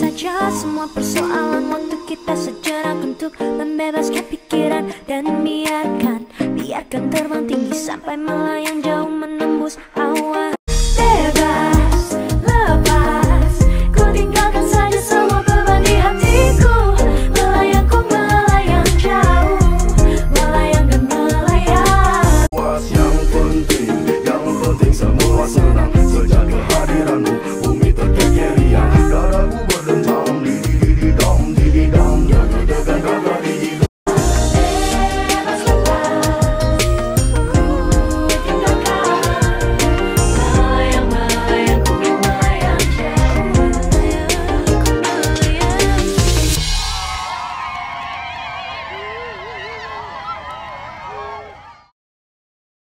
saja semua persoalan Waktu kita sejarah untuk membebaskan pikiran Dan biarkan, biarkan terbang tinggi Sampai melayang jauh menembus hawa Bebas, lepas Ku tinggalkan saja semua beban di hatiku. Melayang ku melayang jauh Melayang dan melayang. Yang penting, yang penting semua senang. Sejak kehadiranmu